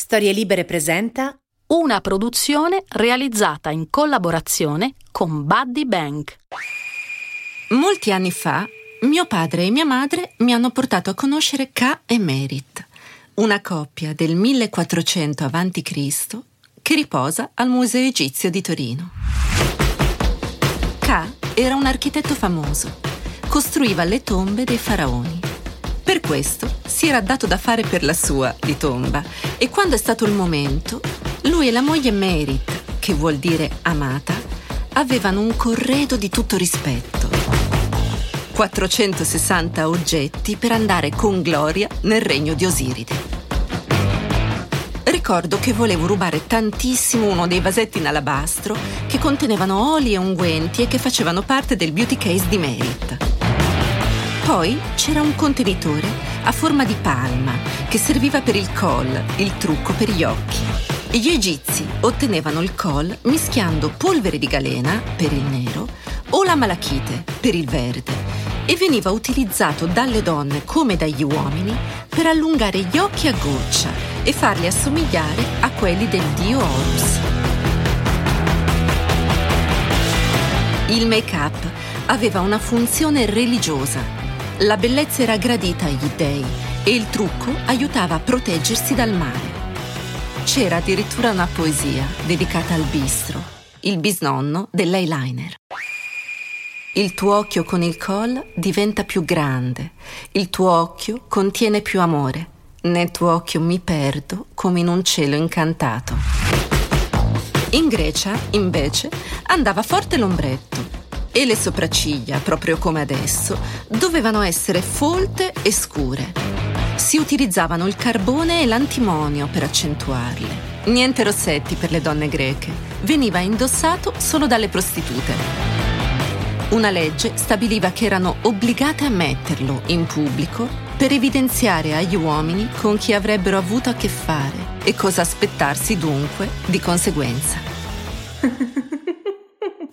Storie Libere presenta una produzione realizzata in collaborazione con Buddy Bank. Molti anni fa, mio padre e mia madre mi hanno portato a conoscere K e Merit, una coppia del 1400 a.C. che riposa al Museo Egizio di Torino. K era un architetto famoso. Costruiva le tombe dei faraoni per questo si era dato da fare per la sua di tomba e quando è stato il momento, lui e la moglie Merit, che vuol dire amata, avevano un corredo di tutto rispetto. 460 oggetti per andare con gloria nel regno di Osiride. Ricordo che volevo rubare tantissimo uno dei vasetti in alabastro che contenevano oli e unguenti e che facevano parte del beauty case di Merit. Poi c'era un contenitore a forma di palma che serviva per il col, il trucco per gli occhi. Gli egizi ottenevano il col mischiando polvere di galena per il nero o la malachite per il verde e veniva utilizzato dalle donne come dagli uomini per allungare gli occhi a goccia e farli assomigliare a quelli del dio Horus. Il make-up aveva una funzione religiosa la bellezza era gradita agli dei e il trucco aiutava a proteggersi dal male. C'era addirittura una poesia dedicata al bistro, il bisnonno dell'eyeliner. Il tuo occhio con il col diventa più grande, il tuo occhio contiene più amore, nel tuo occhio mi perdo come in un cielo incantato. In Grecia, invece, andava forte l'ombretto e le sopracciglia, proprio come adesso, dovevano essere folte e scure. Si utilizzavano il carbone e l'antimonio per accentuarle. Niente rossetti per le donne greche. Veniva indossato solo dalle prostitute. Una legge stabiliva che erano obbligate a metterlo in pubblico per evidenziare agli uomini con chi avrebbero avuto a che fare e cosa aspettarsi dunque di conseguenza.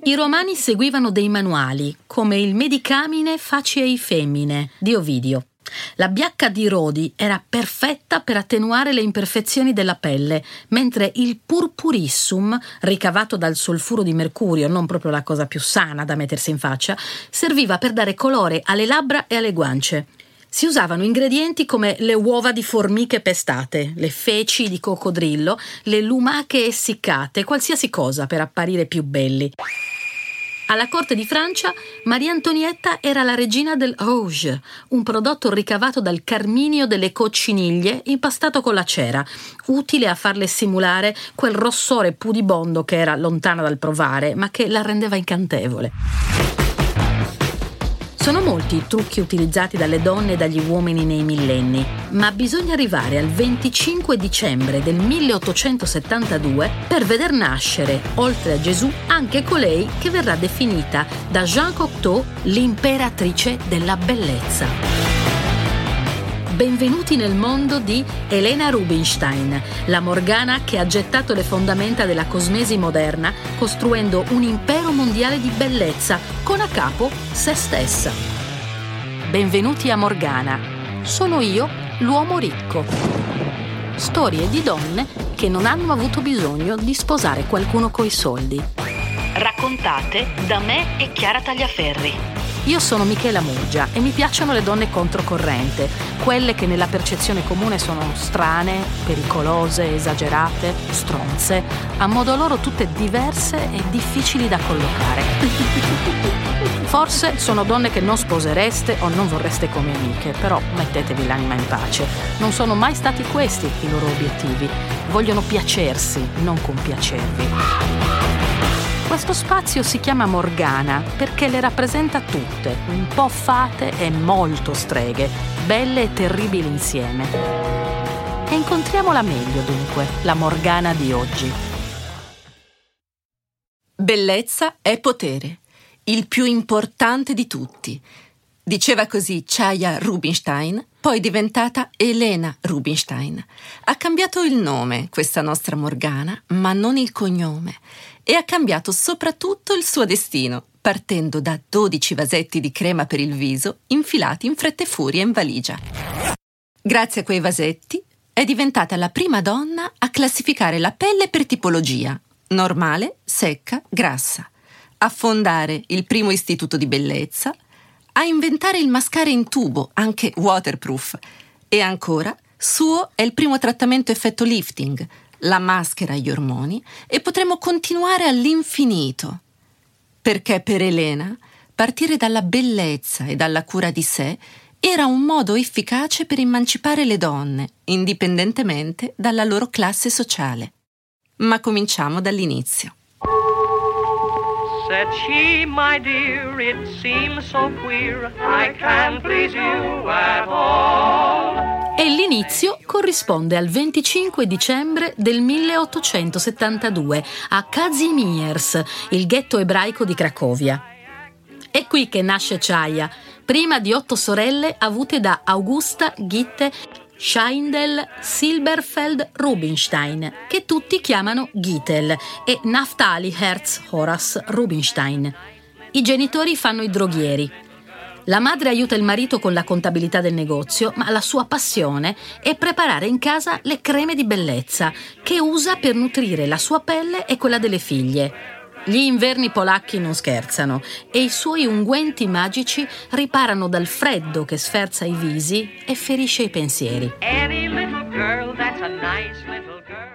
I romani seguivano dei manuali, come il Medicamine faciei femmine di Ovidio. La biacca di Rodi era perfetta per attenuare le imperfezioni della pelle, mentre il purpurissum, ricavato dal solfuro di mercurio, non proprio la cosa più sana da mettersi in faccia, serviva per dare colore alle labbra e alle guance. Si usavano ingredienti come le uova di formiche pestate, le feci di coccodrillo, le lumache essiccate, qualsiasi cosa per apparire più belli. Alla corte di Francia, Maria Antonietta era la regina del rouge, un prodotto ricavato dal carminio delle cocciniglie impastato con la cera, utile a farle simulare quel rossore pudibondo che era lontana dal provare, ma che la rendeva incantevole. Sono molti i trucchi utilizzati dalle donne e dagli uomini nei millenni, ma bisogna arrivare al 25 dicembre del 1872 per veder nascere, oltre a Gesù, anche colei che verrà definita da Jean Cocteau l'imperatrice della bellezza. Benvenuti nel mondo di Elena Rubinstein, la Morgana che ha gettato le fondamenta della cosmesi moderna, costruendo un impero mondiale di bellezza con a capo se stessa. Benvenuti a Morgana. Sono io, l'uomo ricco. Storie di donne che non hanno avuto bisogno di sposare qualcuno coi soldi. Raccontate da me e Chiara Tagliaferri. Io sono Michela Muggia e mi piacciono le donne controcorrente, quelle che nella percezione comune sono strane, pericolose, esagerate, stronze, a modo loro tutte diverse e difficili da collocare. Forse sono donne che non sposereste o non vorreste come amiche, però mettetevi l'anima in pace. Non sono mai stati questi i loro obiettivi. Vogliono piacersi, non compiacervi. Questo spazio si chiama Morgana perché le rappresenta tutte, un po' fate e molto streghe, belle e terribili insieme. E incontriamola meglio dunque, la Morgana di oggi. Bellezza è potere, il più importante di tutti. Diceva così Chaya Rubinstein, poi diventata Elena Rubinstein. Ha cambiato il nome, questa nostra Morgana, ma non il cognome e ha cambiato soprattutto il suo destino, partendo da 12 vasetti di crema per il viso infilati in fretta e furia in valigia. Grazie a quei vasetti, è diventata la prima donna a classificare la pelle per tipologia, normale, secca, grassa, a fondare il primo istituto di bellezza, a inventare il mascara in tubo, anche waterproof, e ancora suo è il primo trattamento effetto lifting, la maschera agli ormoni, e potremo continuare all'infinito. Perché per Elena partire dalla bellezza e dalla cura di sé era un modo efficace per emancipare le donne, indipendentemente dalla loro classe sociale. Ma cominciamo dall'inizio. Said she, my dear, it seems so queer, I can't please you at all. E l'inizio corrisponde al 25 dicembre del 1872 a Kazimierz, il ghetto ebraico di Cracovia. È qui che nasce Chaya, prima di otto sorelle avute da Augusta, Gitte Scheindel Silberfeld Rubinstein, che tutti chiamano Gitel, e Naftali Herz Horace Rubinstein. I genitori fanno i droghieri. La madre aiuta il marito con la contabilità del negozio, ma la sua passione è preparare in casa le creme di bellezza, che usa per nutrire la sua pelle e quella delle figlie. Gli inverni polacchi non scherzano e i suoi unguenti magici riparano dal freddo che sferza i visi e ferisce i pensieri.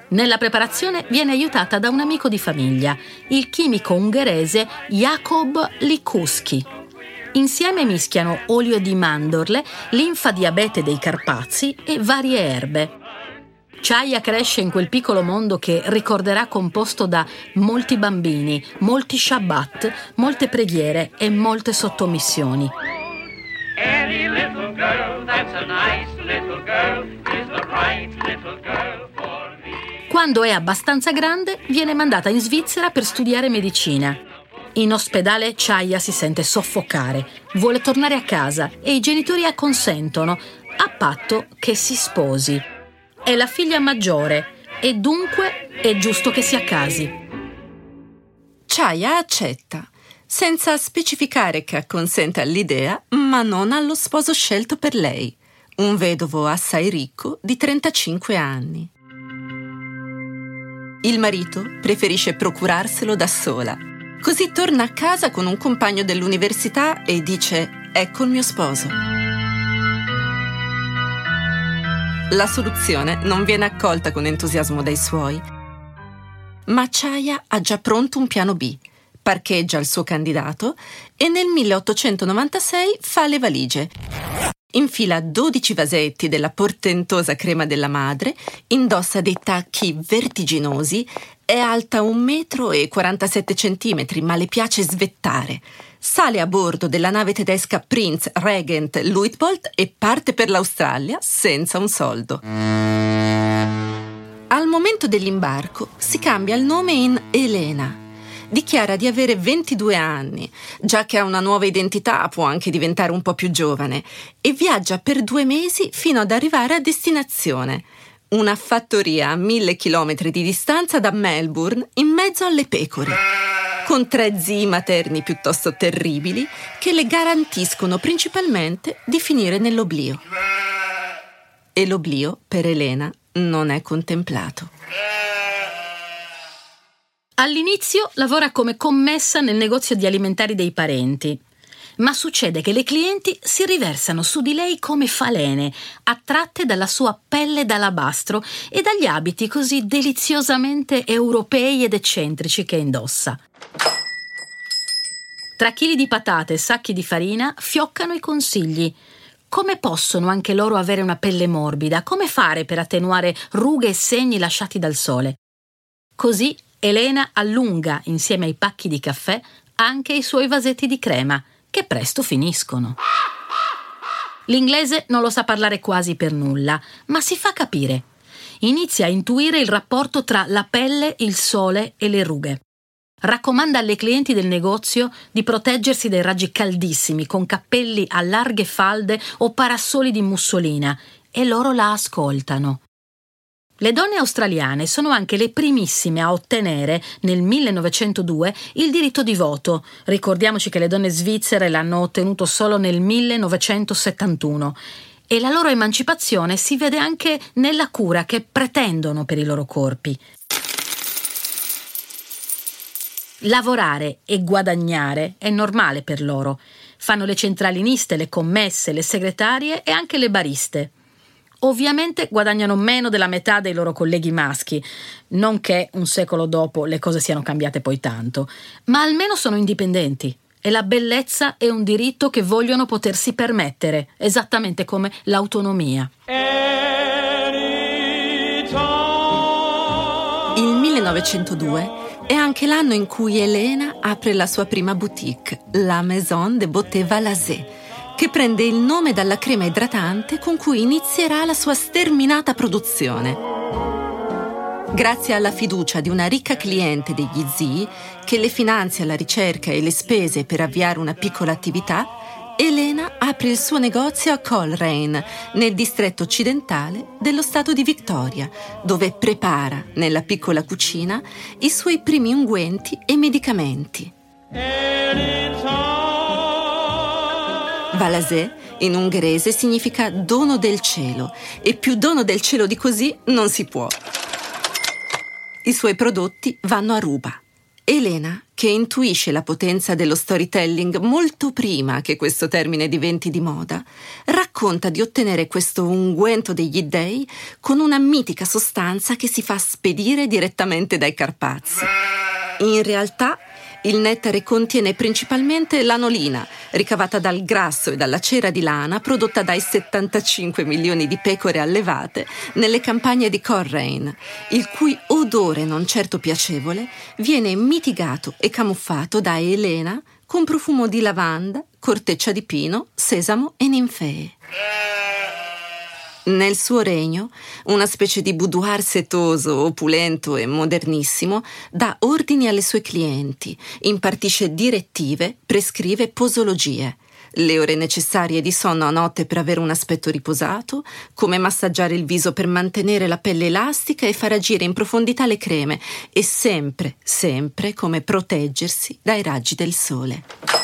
Nella preparazione viene aiutata da un amico di famiglia, il chimico ungherese Jakob Likuski. Insieme mischiano olio di mandorle, linfa diabete dei Carpazi e varie erbe. Chaya cresce in quel piccolo mondo che ricorderà composto da molti bambini, molti Shabbat, molte preghiere e molte sottomissioni. Quando è abbastanza grande, viene mandata in Svizzera per studiare medicina. In ospedale Chaya si sente soffocare, vuole tornare a casa e i genitori acconsentono, a patto che si sposi. È la figlia maggiore e dunque è giusto che si accasi. Chaya accetta, senza specificare che acconsente all'idea, ma non allo sposo scelto per lei, un vedovo assai ricco di 35 anni. Il marito preferisce procurarselo da sola. Così torna a casa con un compagno dell'università e dice: Ecco il mio sposo. La soluzione non viene accolta con entusiasmo dai suoi. Ma Chaya ha già pronto un piano B, parcheggia il suo candidato e nel 1896 fa le valigie. Infila 12 vasetti della portentosa crema della madre, indossa dei tacchi vertiginosi, è alta 1,47 m, ma le piace svettare sale a bordo della nave tedesca Prinz Regent Luitpold e parte per l'Australia senza un soldo. Al momento dell'imbarco si cambia il nome in Elena. Dichiara di avere 22 anni, già che ha una nuova identità può anche diventare un po' più giovane, e viaggia per due mesi fino ad arrivare a destinazione una fattoria a mille chilometri di distanza da Melbourne in mezzo alle pecore con tre zii materni piuttosto terribili che le garantiscono principalmente di finire nell'oblio. E l'oblio, per Elena, non è contemplato. All'inizio lavora come commessa nel negozio di alimentari dei parenti, ma succede che le clienti si riversano su di lei come falene, attratte dalla sua pelle d'alabastro e dagli abiti così deliziosamente europei ed eccentrici che indossa. Tra chili di patate e sacchi di farina fioccano i consigli. Come possono anche loro avere una pelle morbida? Come fare per attenuare rughe e segni lasciati dal sole? Così Elena allunga, insieme ai pacchi di caffè, anche i suoi vasetti di crema, che presto finiscono. L'inglese non lo sa parlare quasi per nulla, ma si fa capire. Inizia a intuire il rapporto tra la pelle, il sole e le rughe raccomanda alle clienti del negozio di proteggersi dai raggi caldissimi con cappelli a larghe falde o parassoli di mussolina e loro la ascoltano. Le donne australiane sono anche le primissime a ottenere nel 1902 il diritto di voto. Ricordiamoci che le donne svizzere l'hanno ottenuto solo nel 1971 e la loro emancipazione si vede anche nella cura che pretendono per i loro corpi. Lavorare e guadagnare è normale per loro. Fanno le centraliniste, le commesse, le segretarie e anche le bariste. Ovviamente guadagnano meno della metà dei loro colleghi maschi, non che un secolo dopo le cose siano cambiate poi tanto, ma almeno sono indipendenti e la bellezza è un diritto che vogliono potersi permettere, esattamente come l'autonomia. Il 1902 è anche l'anno in cui Elena apre la sua prima boutique, la Maison de Beauté Valasé, che prende il nome dalla crema idratante con cui inizierà la sua sterminata produzione. Grazie alla fiducia di una ricca cliente degli zii, che le finanzia la ricerca e le spese per avviare una piccola attività, Elena apre il suo negozio a Coleraine, nel distretto occidentale dello stato di Victoria, dove prepara, nella piccola cucina, i suoi primi unguenti e medicamenti. Valasé in ungherese significa dono del cielo e più dono del cielo di così non si può. I suoi prodotti vanno a ruba. Elena, che intuisce la potenza dello storytelling molto prima che questo termine diventi di moda, racconta di ottenere questo unguento degli dei con una mitica sostanza che si fa spedire direttamente dai Carpazi. In realtà il nettare contiene principalmente l'anolina, ricavata dal grasso e dalla cera di lana prodotta dai 75 milioni di pecore allevate nelle campagne di Coleraine, il cui odore non certo piacevole viene mitigato e camuffato da Elena con profumo di lavanda, corteccia di pino, sesamo e ninfee. Nel suo regno, una specie di boudoir setoso, opulento e modernissimo, dà ordini alle sue clienti, impartisce direttive, prescrive posologie, le ore necessarie di sonno a notte per avere un aspetto riposato, come massaggiare il viso per mantenere la pelle elastica e far agire in profondità le creme, e sempre, sempre come proteggersi dai raggi del sole.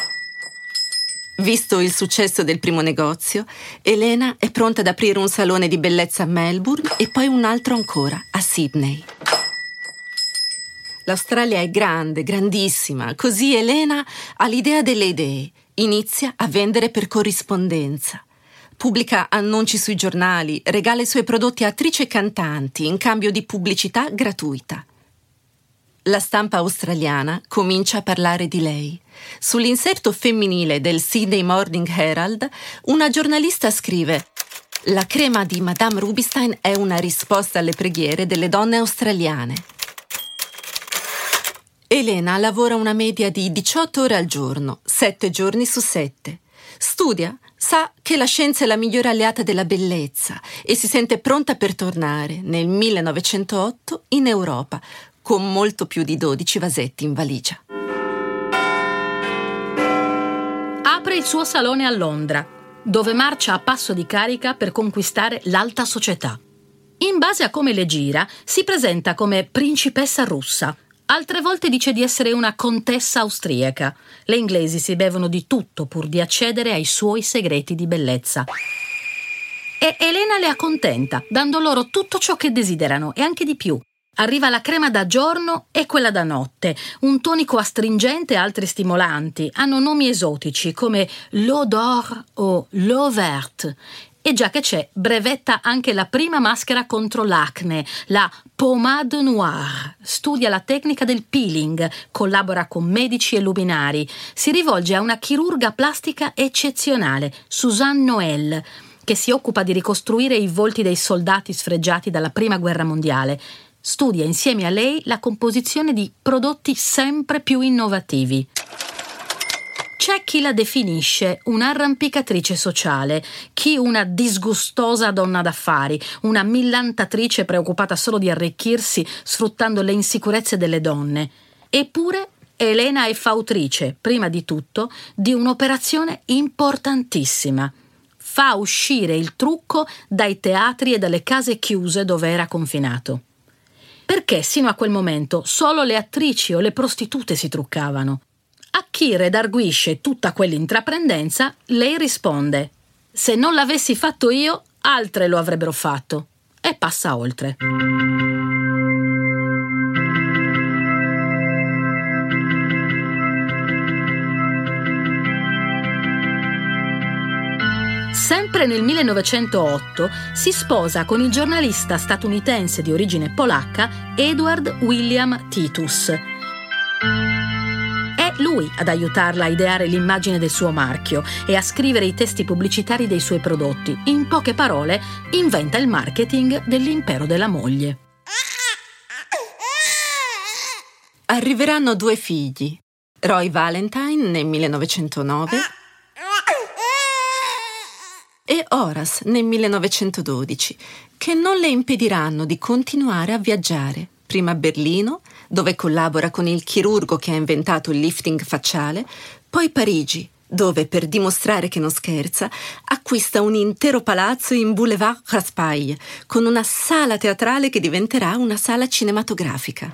Visto il successo del primo negozio, Elena è pronta ad aprire un salone di bellezza a Melbourne e poi un altro ancora a Sydney. L'Australia è grande, grandissima, così Elena ha l'idea delle idee, inizia a vendere per corrispondenza. Pubblica annunci sui giornali, regala i suoi prodotti a attrici e cantanti in cambio di pubblicità gratuita la stampa australiana comincia a parlare di lei. Sull'inserto femminile del Sydney Morning Herald, una giornalista scrive La crema di Madame Rubinstein è una risposta alle preghiere delle donne australiane. Elena lavora una media di 18 ore al giorno, 7 giorni su 7. Studia, sa che la scienza è la migliore alleata della bellezza e si sente pronta per tornare nel 1908 in Europa con molto più di 12 vasetti in valigia. Apre il suo salone a Londra, dove marcia a passo di carica per conquistare l'alta società. In base a come le gira, si presenta come principessa russa. Altre volte dice di essere una contessa austriaca. Le inglesi si bevono di tutto pur di accedere ai suoi segreti di bellezza. E Elena le accontenta, dando loro tutto ciò che desiderano e anche di più. Arriva la crema da giorno e quella da notte, un tonico astringente e altri stimolanti. Hanno nomi esotici come l'eau d'or o l'eau verte. E già che c'è, brevetta anche la prima maschera contro l'acne, la pommade noire. Studia la tecnica del peeling, collabora con medici e luminari. Si rivolge a una chirurga plastica eccezionale, Suzanne Noël, che si occupa di ricostruire i volti dei soldati sfregiati dalla Prima Guerra Mondiale studia insieme a lei la composizione di prodotti sempre più innovativi. C'è chi la definisce un'arrampicatrice sociale, chi una disgustosa donna d'affari, una millantatrice preoccupata solo di arricchirsi sfruttando le insicurezze delle donne. Eppure Elena è fautrice, prima di tutto, di un'operazione importantissima. Fa uscire il trucco dai teatri e dalle case chiuse dove era confinato perché sino a quel momento solo le attrici o le prostitute si truccavano. A chi redarguisce tutta quell'intraprendenza, lei risponde Se non l'avessi fatto io, altre lo avrebbero fatto. E passa oltre. Sempre nel 1908 si sposa con il giornalista statunitense di origine polacca Edward William Titus. È lui ad aiutarla a ideare l'immagine del suo marchio e a scrivere i testi pubblicitari dei suoi prodotti. In poche parole, inventa il marketing dell'impero della moglie. Arriveranno due figli, Roy Valentine nel 1909 e Horace nel 1912, che non le impediranno di continuare a viaggiare, prima a Berlino, dove collabora con il chirurgo che ha inventato il lifting facciale, poi Parigi, dove, per dimostrare che non scherza, acquista un intero palazzo in Boulevard Raspail, con una sala teatrale che diventerà una sala cinematografica.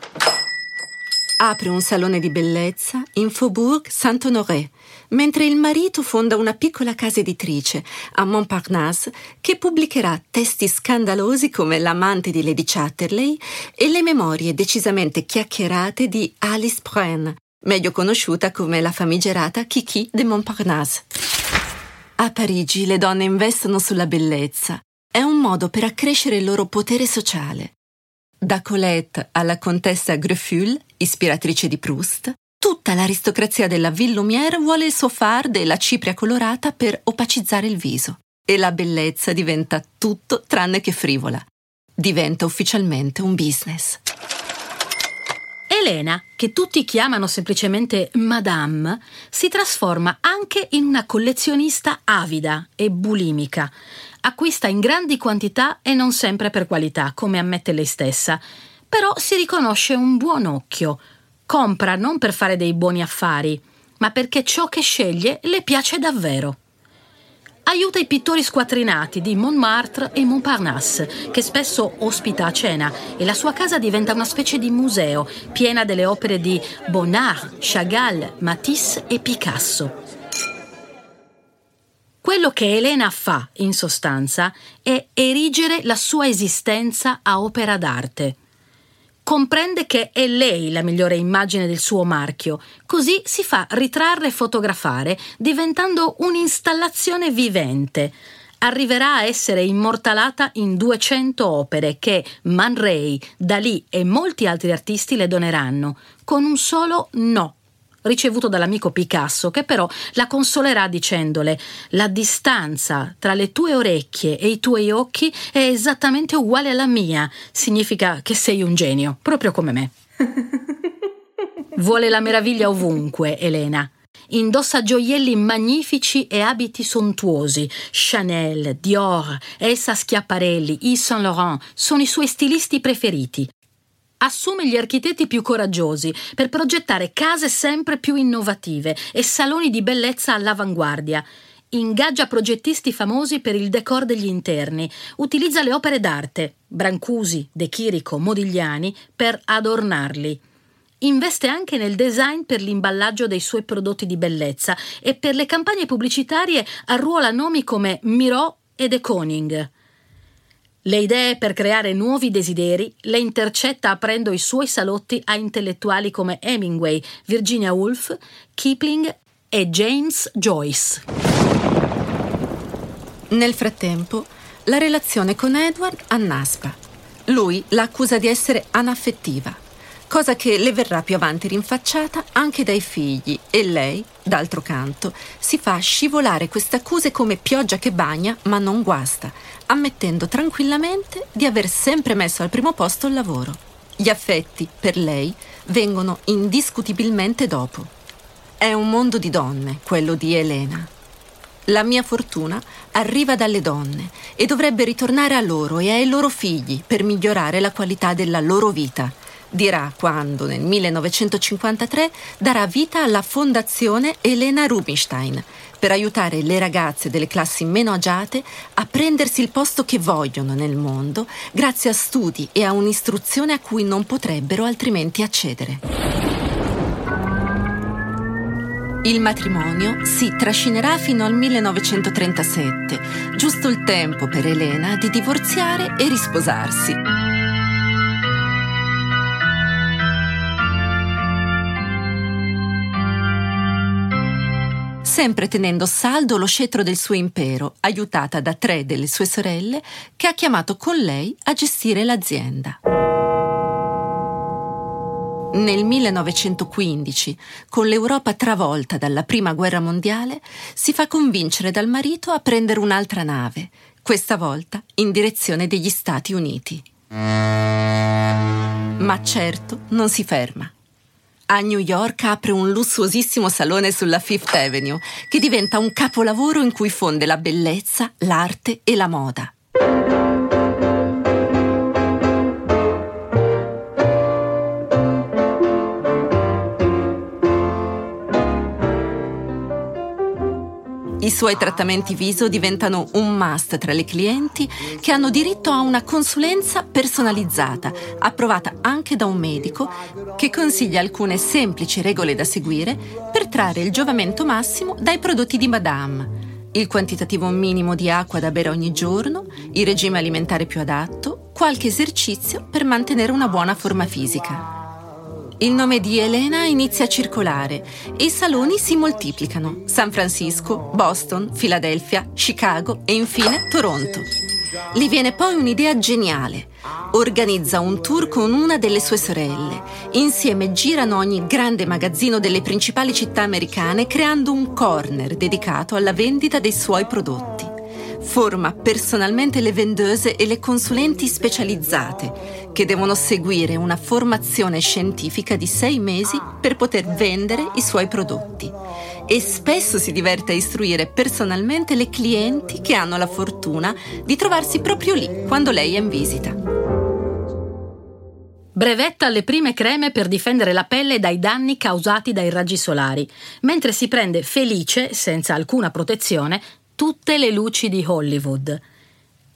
Apre un salone di bellezza in Faubourg Saint-Honoré, mentre il marito fonda una piccola casa editrice a Montparnasse che pubblicherà testi scandalosi come L'amante di Lady Chatterley e le memorie decisamente chiacchierate di Alice Prenne, meglio conosciuta come la famigerata Kiki de Montparnasse. A Parigi le donne investono sulla bellezza. È un modo per accrescere il loro potere sociale. Da Colette alla contessa Grefful, ispiratrice di Proust, tutta l'aristocrazia della Ville Lumière vuole il suo fard e la cipria colorata per opacizzare il viso. E la bellezza diventa tutto tranne che frivola. Diventa ufficialmente un business. Elena, che tutti chiamano semplicemente Madame, si trasforma anche in una collezionista avida e bulimica. Acquista in grandi quantità e non sempre per qualità, come ammette lei stessa. Però si riconosce un buon occhio. Compra non per fare dei buoni affari, ma perché ciò che sceglie le piace davvero aiuta i pittori squattrinati di Montmartre e Montparnasse, che spesso ospita a cena, e la sua casa diventa una specie di museo, piena delle opere di Bonnard, Chagall, Matisse e Picasso. Quello che Elena fa, in sostanza, è erigere la sua esistenza a opera d'arte comprende che è lei la migliore immagine del suo marchio, così si fa ritrarre e fotografare, diventando un'installazione vivente. Arriverà a essere immortalata in 200 opere che Man Ray, Dalì e molti altri artisti le doneranno, con un solo no ricevuto dall'amico Picasso, che però la consolerà dicendole la distanza tra le tue orecchie e i tuoi occhi è esattamente uguale alla mia. Significa che sei un genio, proprio come me. Vuole la meraviglia ovunque, Elena. Indossa gioielli magnifici e abiti sontuosi. Chanel, Dior, Elsa Schiaparelli, Yves Saint Laurent sono i suoi stilisti preferiti assume gli architetti più coraggiosi per progettare case sempre più innovative e saloni di bellezza all'avanguardia. Ingaggia progettisti famosi per il decor degli interni, utilizza le opere d'arte, Brancusi, De Chirico, Modigliani, per adornarli. Investe anche nel design per l'imballaggio dei suoi prodotti di bellezza e per le campagne pubblicitarie arruola nomi come Miró e De Koning. Le idee per creare nuovi desideri le intercetta aprendo i suoi salotti a intellettuali come Hemingway, Virginia Woolf, Kipling e James Joyce. Nel frattempo, la relazione con Edward annaspa. Lui la accusa di essere anaffettiva cosa che le verrà più avanti rinfacciata anche dai figli e lei, d'altro canto, si fa scivolare queste accuse come pioggia che bagna ma non guasta, ammettendo tranquillamente di aver sempre messo al primo posto il lavoro. Gli affetti, per lei, vengono indiscutibilmente dopo. È un mondo di donne, quello di Elena. La mia fortuna arriva dalle donne e dovrebbe ritornare a loro e ai loro figli per migliorare la qualità della loro vita dirà quando nel 1953 darà vita alla Fondazione Elena Rubinstein per aiutare le ragazze delle classi meno agiate a prendersi il posto che vogliono nel mondo grazie a studi e a un'istruzione a cui non potrebbero altrimenti accedere. Il matrimonio si trascinerà fino al 1937, giusto il tempo per Elena di divorziare e risposarsi. Sempre tenendo saldo lo scettro del suo impero, aiutata da tre delle sue sorelle che ha chiamato con lei a gestire l'azienda. Nel 1915, con l'Europa travolta dalla Prima Guerra Mondiale, si fa convincere dal marito a prendere un'altra nave, questa volta in direzione degli Stati Uniti. Ma certo non si ferma. A New York apre un lussuosissimo salone sulla Fifth Avenue, che diventa un capolavoro in cui fonde la bellezza, l'arte e la moda. I suoi trattamenti viso diventano un must tra le clienti che hanno diritto a una consulenza personalizzata, approvata anche da un medico, che consiglia alcune semplici regole da seguire per trarre il giovamento massimo dai prodotti di Madame. Il quantitativo minimo di acqua da bere ogni giorno, il regime alimentare più adatto, qualche esercizio per mantenere una buona forma fisica. Il nome di Elena inizia a circolare e i saloni si moltiplicano. San Francisco, Boston, Filadelfia, Chicago e infine Toronto. Gli viene poi un'idea geniale. Organizza un tour con una delle sue sorelle. Insieme girano ogni grande magazzino delle principali città americane creando un corner dedicato alla vendita dei suoi prodotti. Forma personalmente le vendose e le consulenti specializzate che devono seguire una formazione scientifica di sei mesi per poter vendere i suoi prodotti. E spesso si diverte a istruire personalmente le clienti che hanno la fortuna di trovarsi proprio lì quando lei è in visita. Brevetta le prime creme per difendere la pelle dai danni causati dai raggi solari, mentre si prende felice, senza alcuna protezione, tutte le luci di Hollywood.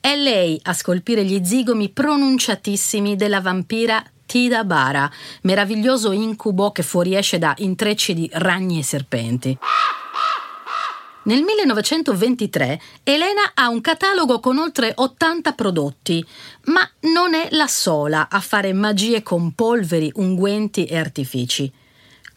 È lei a scolpire gli zigomi pronunciatissimi della vampira Tida Bara, meraviglioso incubo che fuoriesce da intrecci di ragni e serpenti. Nel 1923 Elena ha un catalogo con oltre 80 prodotti, ma non è la sola a fare magie con polveri, unguenti e artifici.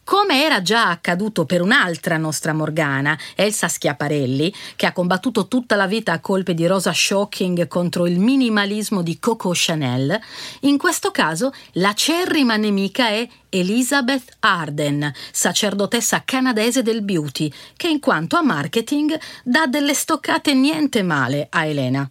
Come era già accaduto per un'altra nostra Morgana, Elsa Schiaparelli, che ha combattuto tutta la vita a colpi di rosa shocking contro il minimalismo di Coco Chanel, in questo caso la cerrima nemica è Elizabeth Arden, sacerdotessa canadese del beauty, che in quanto a marketing dà delle stoccate niente male a Elena.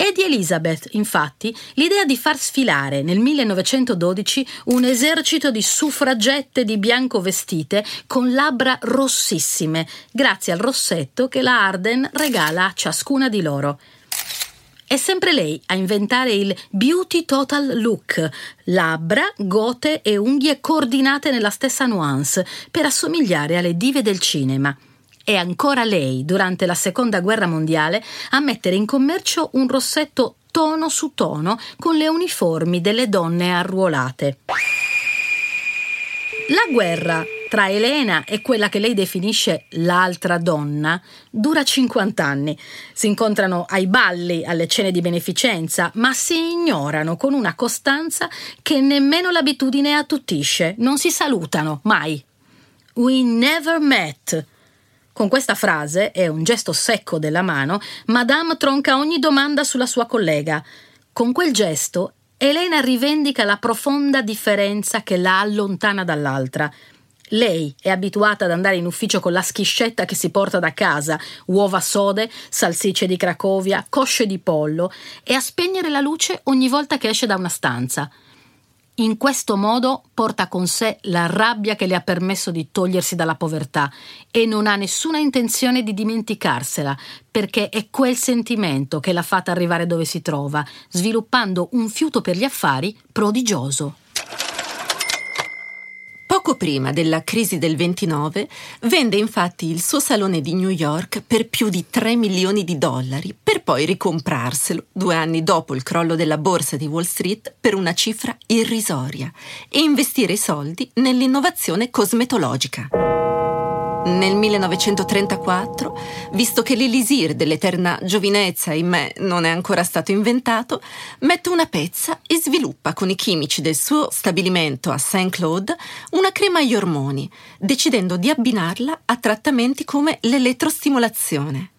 È di Elizabeth, infatti, l'idea di far sfilare nel 1912 un esercito di suffragette di bianco vestite con labbra rossissime, grazie al rossetto che la Arden regala a ciascuna di loro. È sempre lei a inventare il Beauty Total Look, labbra, gote e unghie coordinate nella stessa nuance per assomigliare alle dive del cinema è ancora lei, durante la seconda guerra mondiale, a mettere in commercio un rossetto tono su tono con le uniformi delle donne arruolate. La guerra tra Elena e quella che lei definisce l'altra donna dura 50 anni. Si incontrano ai balli, alle cene di beneficenza, ma si ignorano con una costanza che nemmeno l'abitudine attutisce. Non si salutano mai. We never met. Con questa frase e un gesto secco della mano, Madame tronca ogni domanda sulla sua collega. Con quel gesto, Elena rivendica la profonda differenza che la allontana dall'altra. Lei è abituata ad andare in ufficio con la schiscetta che si porta da casa, uova sode, salsicce di Cracovia, cosce di pollo, e a spegnere la luce ogni volta che esce da una stanza. In questo modo porta con sé la rabbia che le ha permesso di togliersi dalla povertà e non ha nessuna intenzione di dimenticarsela, perché è quel sentimento che l'ha fatta arrivare dove si trova, sviluppando un fiuto per gli affari prodigioso. Poco prima della crisi del 29 vende infatti il suo salone di New York per più di 3 milioni di dollari per poi ricomprarselo due anni dopo il crollo della borsa di Wall Street per una cifra irrisoria e investire i soldi nell'innovazione cosmetologica. Nel 1934, visto che l'elisir dell'eterna giovinezza in me non è ancora stato inventato, mette una pezza e sviluppa con i chimici del suo stabilimento a Saint Claude una crema agli ormoni, decidendo di abbinarla a trattamenti come l'elettrostimolazione.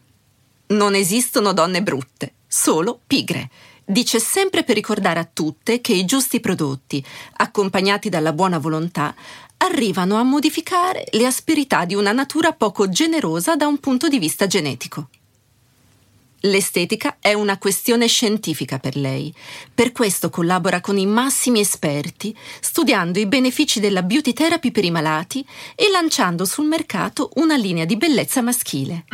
Non esistono donne brutte, solo pigre. Dice sempre per ricordare a tutte che i giusti prodotti, accompagnati dalla buona volontà, arrivano a modificare le asperità di una natura poco generosa da un punto di vista genetico. L'estetica è una questione scientifica per lei, per questo collabora con i massimi esperti, studiando i benefici della beauty therapy per i malati e lanciando sul mercato una linea di bellezza maschile.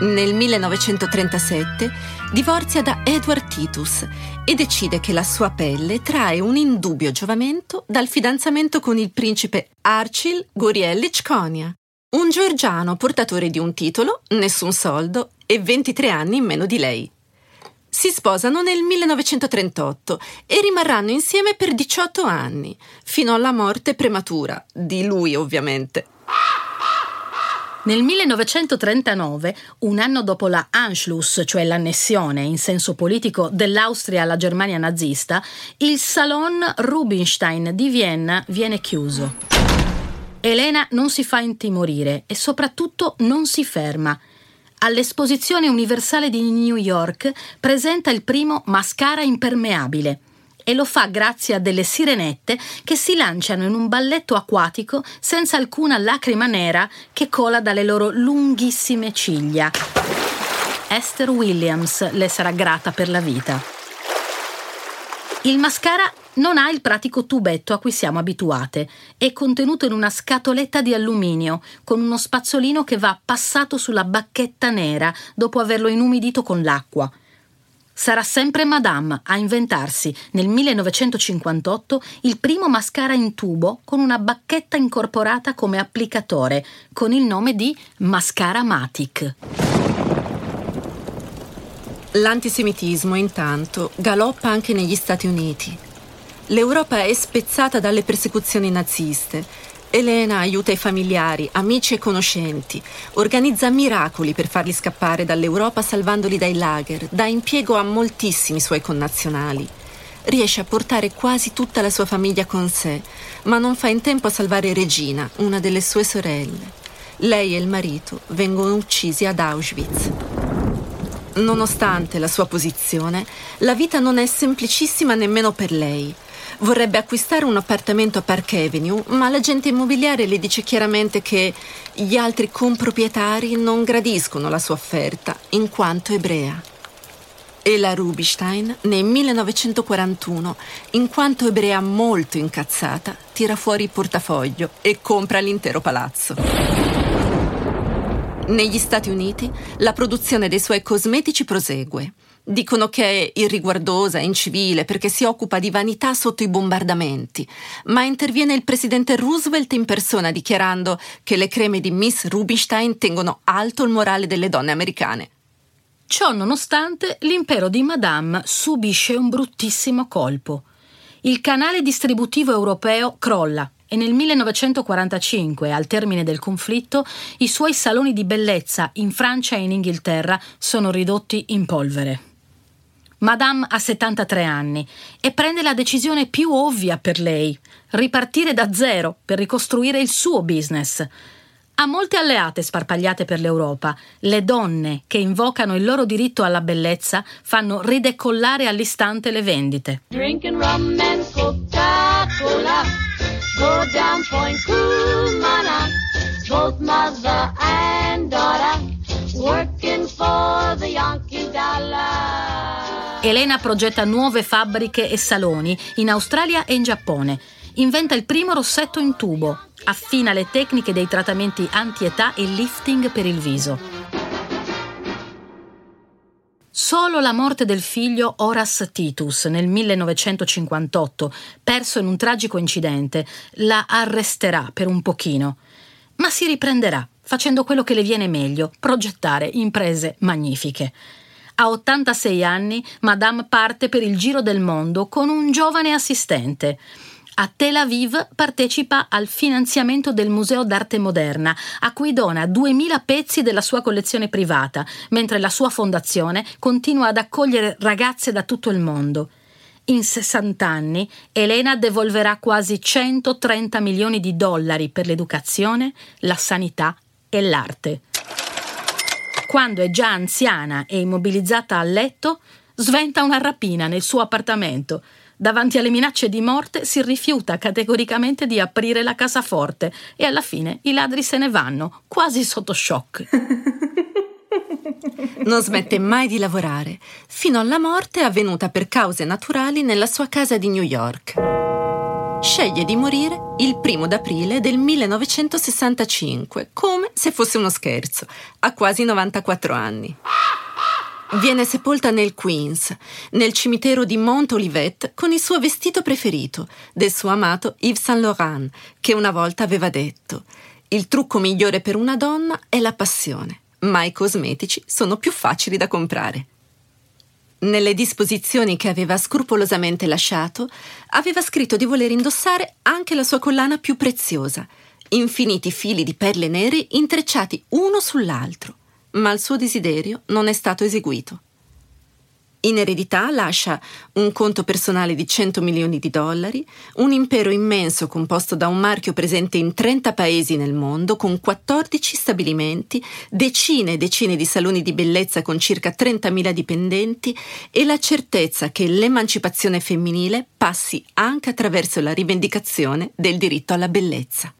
Nel 1937 divorzia da Edward Titus e decide che la sua pelle trae un indubbio giovamento dal fidanzamento con il principe Archil Goriellich Konya, un georgiano portatore di un titolo, nessun soldo e 23 anni in meno di lei. Si sposano nel 1938 e rimarranno insieme per 18 anni, fino alla morte prematura, di lui ovviamente. Nel 1939, un anno dopo la Anschluss, cioè l'annessione in senso politico dell'Austria alla Germania nazista, il Salon Rubinstein di Vienna viene chiuso. Elena non si fa intimorire e soprattutto non si ferma. All'Esposizione Universale di New York presenta il primo mascara impermeabile e lo fa grazie a delle sirenette che si lanciano in un balletto acquatico senza alcuna lacrima nera che cola dalle loro lunghissime ciglia. Esther Williams le sarà grata per la vita. Il mascara non ha il pratico tubetto a cui siamo abituate. È contenuto in una scatoletta di alluminio con uno spazzolino che va passato sulla bacchetta nera dopo averlo inumidito con l'acqua. Sarà sempre Madame a inventarsi nel 1958 il primo mascara in tubo con una bacchetta incorporata come applicatore, con il nome di Mascara Matic. L'antisemitismo, intanto, galoppa anche negli Stati Uniti. L'Europa è spezzata dalle persecuzioni naziste Elena aiuta i familiari, amici e conoscenti, organizza miracoli per farli scappare dall'Europa salvandoli dai lager, dà impiego a moltissimi suoi connazionali. Riesce a portare quasi tutta la sua famiglia con sé, ma non fa in tempo a salvare Regina, una delle sue sorelle. Lei e il marito vengono uccisi ad Auschwitz. Nonostante la sua posizione, la vita non è semplicissima nemmeno per lei. Vorrebbe acquistare un appartamento a Park Avenue, ma l'agente immobiliare le dice chiaramente che gli altri comproprietari non gradiscono la sua offerta in quanto ebrea. E la Rubinstein, nel 1941, in quanto ebrea molto incazzata, tira fuori il portafoglio e compra l'intero palazzo. Negli Stati Uniti la produzione dei suoi cosmetici prosegue. Dicono che è irriguardosa, incivile, perché si occupa di vanità sotto i bombardamenti. Ma interviene il presidente Roosevelt in persona dichiarando che le creme di Miss Rubinstein tengono alto il morale delle donne americane. Ciò nonostante, l'impero di Madame subisce un bruttissimo colpo. Il canale distributivo europeo crolla e nel 1945, al termine del conflitto, i suoi saloni di bellezza in Francia e in Inghilterra sono ridotti in polvere. Madame ha 73 anni e prende la decisione più ovvia per lei, ripartire da zero per ricostruire il suo business. Ha molte alleate sparpagliate per l'Europa. Le donne che invocano il loro diritto alla bellezza fanno ridecollare all'istante le vendite. Drinking rum and Coca-Cola, go down Point Kumana, both mother and daughter, working for the Yankee dollar. Elena progetta nuove fabbriche e saloni in Australia e in Giappone. Inventa il primo rossetto in tubo. Affina le tecniche dei trattamenti anti-età e lifting per il viso. Solo la morte del figlio Horace Titus nel 1958, perso in un tragico incidente, la arresterà per un pochino. Ma si riprenderà, facendo quello che le viene meglio, progettare imprese magnifiche. A 86 anni, Madame parte per il giro del mondo con un giovane assistente. A Tel Aviv partecipa al finanziamento del Museo d'arte moderna, a cui dona 2000 pezzi della sua collezione privata, mentre la sua fondazione continua ad accogliere ragazze da tutto il mondo. In 60 anni Elena devolverà quasi 130 milioni di dollari per l'educazione, la sanità e l'arte. Quando è già anziana e immobilizzata a letto, sventa una rapina nel suo appartamento. Davanti alle minacce di morte si rifiuta categoricamente di aprire la cassaforte e alla fine i ladri se ne vanno, quasi sotto shock. Non smette mai di lavorare, fino alla morte avvenuta per cause naturali nella sua casa di New York sceglie di morire il primo d'aprile del 1965, come se fosse uno scherzo, a quasi 94 anni. Viene sepolta nel Queens, nel cimitero di Mont Olivet, con il suo vestito preferito, del suo amato Yves Saint Laurent, che una volta aveva detto: Il trucco migliore per una donna è la passione, ma i cosmetici sono più facili da comprare. Nelle disposizioni che aveva scrupolosamente lasciato, aveva scritto di voler indossare anche la sua collana più preziosa, infiniti fili di perle nere intrecciati uno sull'altro, ma il suo desiderio non è stato eseguito. In eredità lascia un conto personale di 100 milioni di dollari, un impero immenso composto da un marchio presente in 30 paesi nel mondo, con 14 stabilimenti, decine e decine di saloni di bellezza con circa 30.000 dipendenti e la certezza che l'emancipazione femminile passi anche attraverso la rivendicazione del diritto alla bellezza.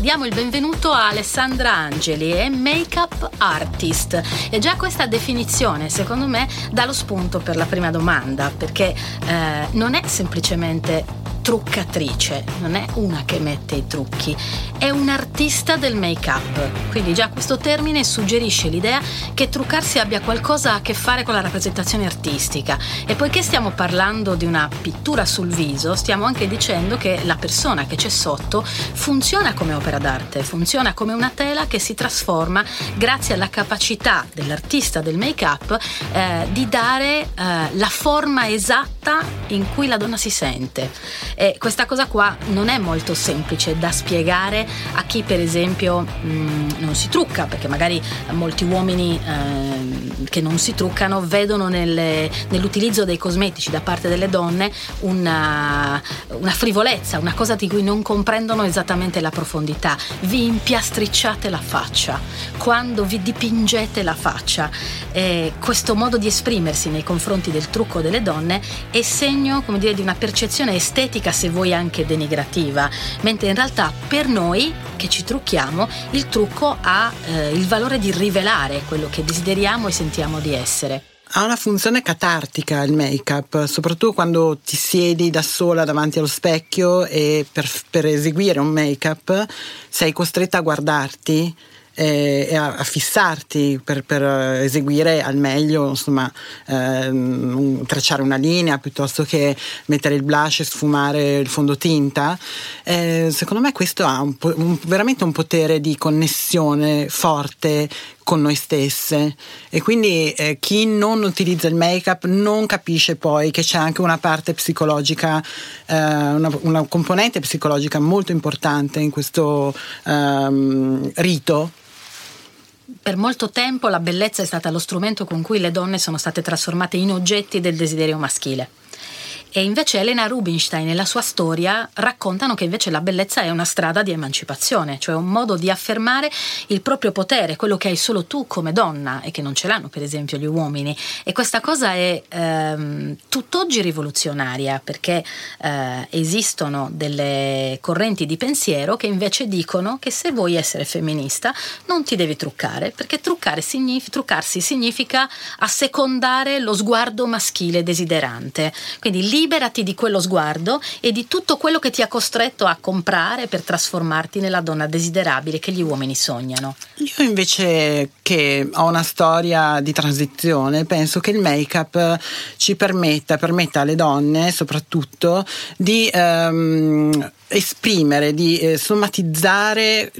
Diamo il benvenuto a Alessandra Angeli, è make-up artist. E già questa definizione, secondo me, dà lo spunto per la prima domanda, perché eh, non è semplicemente truccatrice, non è una che mette i trucchi, è un artista del make-up. Quindi già questo termine suggerisce l'idea che truccarsi abbia qualcosa a che fare con la rappresentazione artistica. E poiché stiamo parlando di una pittura sul viso, stiamo anche dicendo che la persona che c'è sotto funziona come opera d'arte, funziona come una tela che si trasforma grazie alla capacità dell'artista del make-up eh, di dare eh, la forma esatta in cui la donna si sente. E questa cosa qua non è molto semplice da spiegare a chi per esempio mh, mm, non si trucca, perché magari molti uomini eh, che non si truccano vedono nelle, nell'utilizzo dei cosmetici da parte delle donne una, una frivolezza, una cosa di cui non comprendono esattamente la profondità. Vi impiastricciate la faccia, quando vi dipingete la faccia. Eh, questo modo di esprimersi nei confronti del trucco delle donne è segno, come dire, di una percezione estetica se vuoi anche denigrativa, mentre in realtà per noi che ci trucchiamo il trucco ha eh, il valore di rivelare quello che desideriamo e sentiamo di essere. Ha una funzione catartica il make-up, soprattutto quando ti siedi da sola davanti allo specchio e per, per eseguire un make-up sei costretta a guardarti eh, e a, fissarti per, per, eseguire al meglio, insomma, ehm, tracciare una linea piuttosto che mettere il blush e sfumare il fondotinta. Eh, secondo me questo ha un, un, veramente un potere di connessione forte con noi stesse e quindi eh, chi non utilizza il make-up non capisce poi che c'è anche una parte psicologica, eh, una, una, componente psicologica molto importante in questo ehm, rito per molto tempo la bellezza è stata lo strumento con cui le donne sono state trasformate in oggetti del desiderio maschile. E invece Elena Rubinstein e la sua storia raccontano che invece la bellezza è una strada di emancipazione, cioè un modo di affermare il proprio potere, quello che hai solo tu come donna e che non ce l'hanno per esempio gli uomini. E questa cosa è ehm, tutt'oggi rivoluzionaria perché eh, esistono delle correnti di pensiero che invece dicono che se vuoi essere femminista non ti devi truccare, perché signif- truccarsi significa assecondare lo sguardo maschile desiderante. Quindi lì liberati di quello sguardo e di tutto quello che ti ha costretto a comprare per trasformarti nella donna desiderabile che gli uomini sognano. Io invece che ho una storia di transizione, penso che il make-up ci permetta, permetta alle donne soprattutto di ehm, esprimere, di eh, somatizzare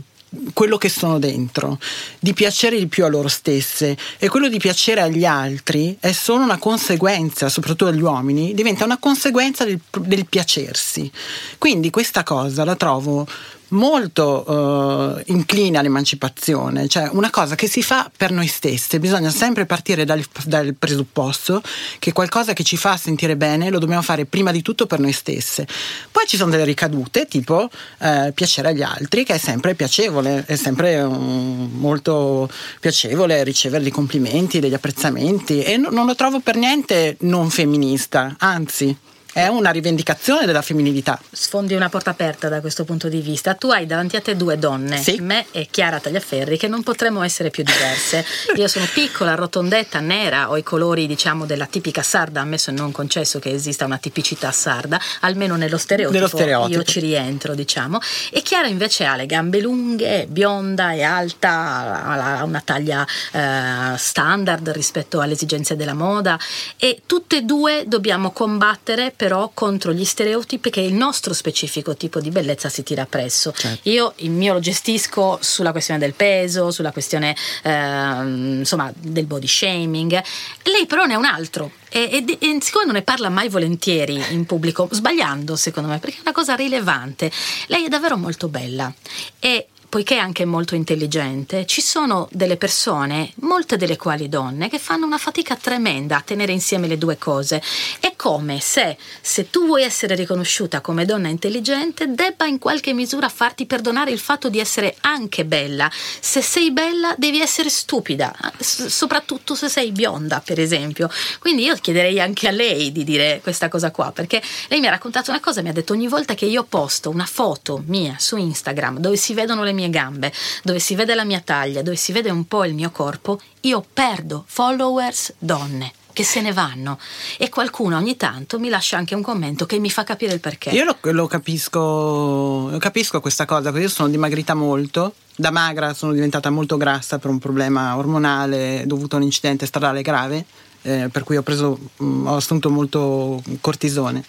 quello che sono dentro, di piacere di più a loro stesse e quello di piacere agli altri è solo una conseguenza, soprattutto agli uomini, diventa una conseguenza del, del piacersi. Quindi questa cosa la trovo molto uh, incline all'emancipazione, cioè una cosa che si fa per noi stesse, bisogna sempre partire dal, dal, presupposto che qualcosa che ci fa sentire bene lo dobbiamo fare prima di tutto per noi stesse. Poi ci sono delle ricadute, tipo uh, piacere agli altri, che è sempre piacevole, è sempre um, molto piacevole ricevere dei complimenti, degli apprezzamenti e no, non lo trovo per niente non femminista, anzi è una rivendicazione della femminilità. Sfondi una porta aperta da questo punto di vista. Tu hai davanti a te due donne, sì. me e Chiara Tagliaferri, che non potremmo essere più diverse. Io sono piccola, rotondetta, nera, ho i colori, diciamo, della tipica sarda, ammesso e non concesso che esista una tipicità sarda, almeno nello stereotipo, nello stereotipo. io ci rientro, diciamo. E Chiara invece ha le gambe lunghe, bionda e alta, ha una taglia eh, standard rispetto alle esigenze della moda e tutte e due dobbiamo combattere però contro gli stereotipi che il nostro specifico tipo di bellezza si tira appresso. Certo. Io il mio lo gestisco sulla questione del peso, sulla questione eh, insomma del body shaming. Lei però ne ha un altro e, e, e, siccome non ne parla mai volentieri in pubblico, sbagliando secondo me, perché è una cosa rilevante, lei è davvero molto bella e poiché è anche molto intelligente, ci sono delle persone, molte delle quali donne, che fanno una fatica tremenda a tenere insieme le due cose. È come se, se tu vuoi essere riconosciuta come donna intelligente, debba in qualche misura farti perdonare il fatto di essere anche bella. Se sei bella, devi essere stupida, soprattutto se sei bionda, per esempio. Quindi io chiederei anche a lei di dire questa cosa qua, perché lei mi ha raccontato una cosa, mi ha detto ogni volta che io posto una foto mia su Instagram dove si vedono le mie mie gambe, dove si vede la mia taglia, dove si vede un po' il mio corpo, io perdo followers donne che se ne vanno e qualcuno ogni tanto mi lascia anche un commento che mi fa capire il perché. Io lo, lo capisco, capisco questa cosa, perché io sono dimagrita molto, da magra sono diventata molto grassa per un problema ormonale dovuto a un incidente stradale grave, eh, per cui ho, preso, mh, mm, ho assunto molto cortisone.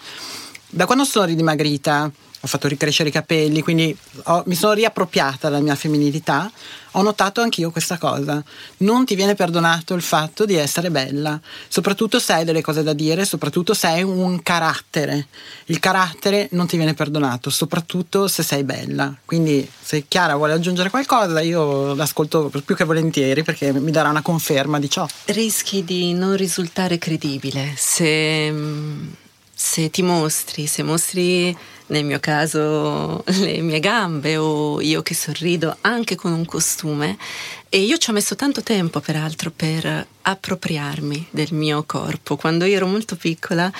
Da quando sono ridimagrita ho fatto ricrescere i capelli, quindi ho, mi sono riappropriata della mia femminilità, ho notato anch'io questa cosa. Non ti viene perdonato il fatto di essere bella, soprattutto se hai delle cose da dire, soprattutto se hai un carattere. Il carattere non ti viene perdonato, soprattutto se sei bella. Quindi se Chiara vuole aggiungere qualcosa, io l'ascolto più che volentieri perché mi darà una conferma di ciò. Rischi di non risultare credibile se, se ti mostri, se mostri nel mio caso le mie gambe o io che sorrido anche con un costume e io ci ho messo tanto tempo peraltro per appropriarmi del mio corpo. Quando io ero molto piccola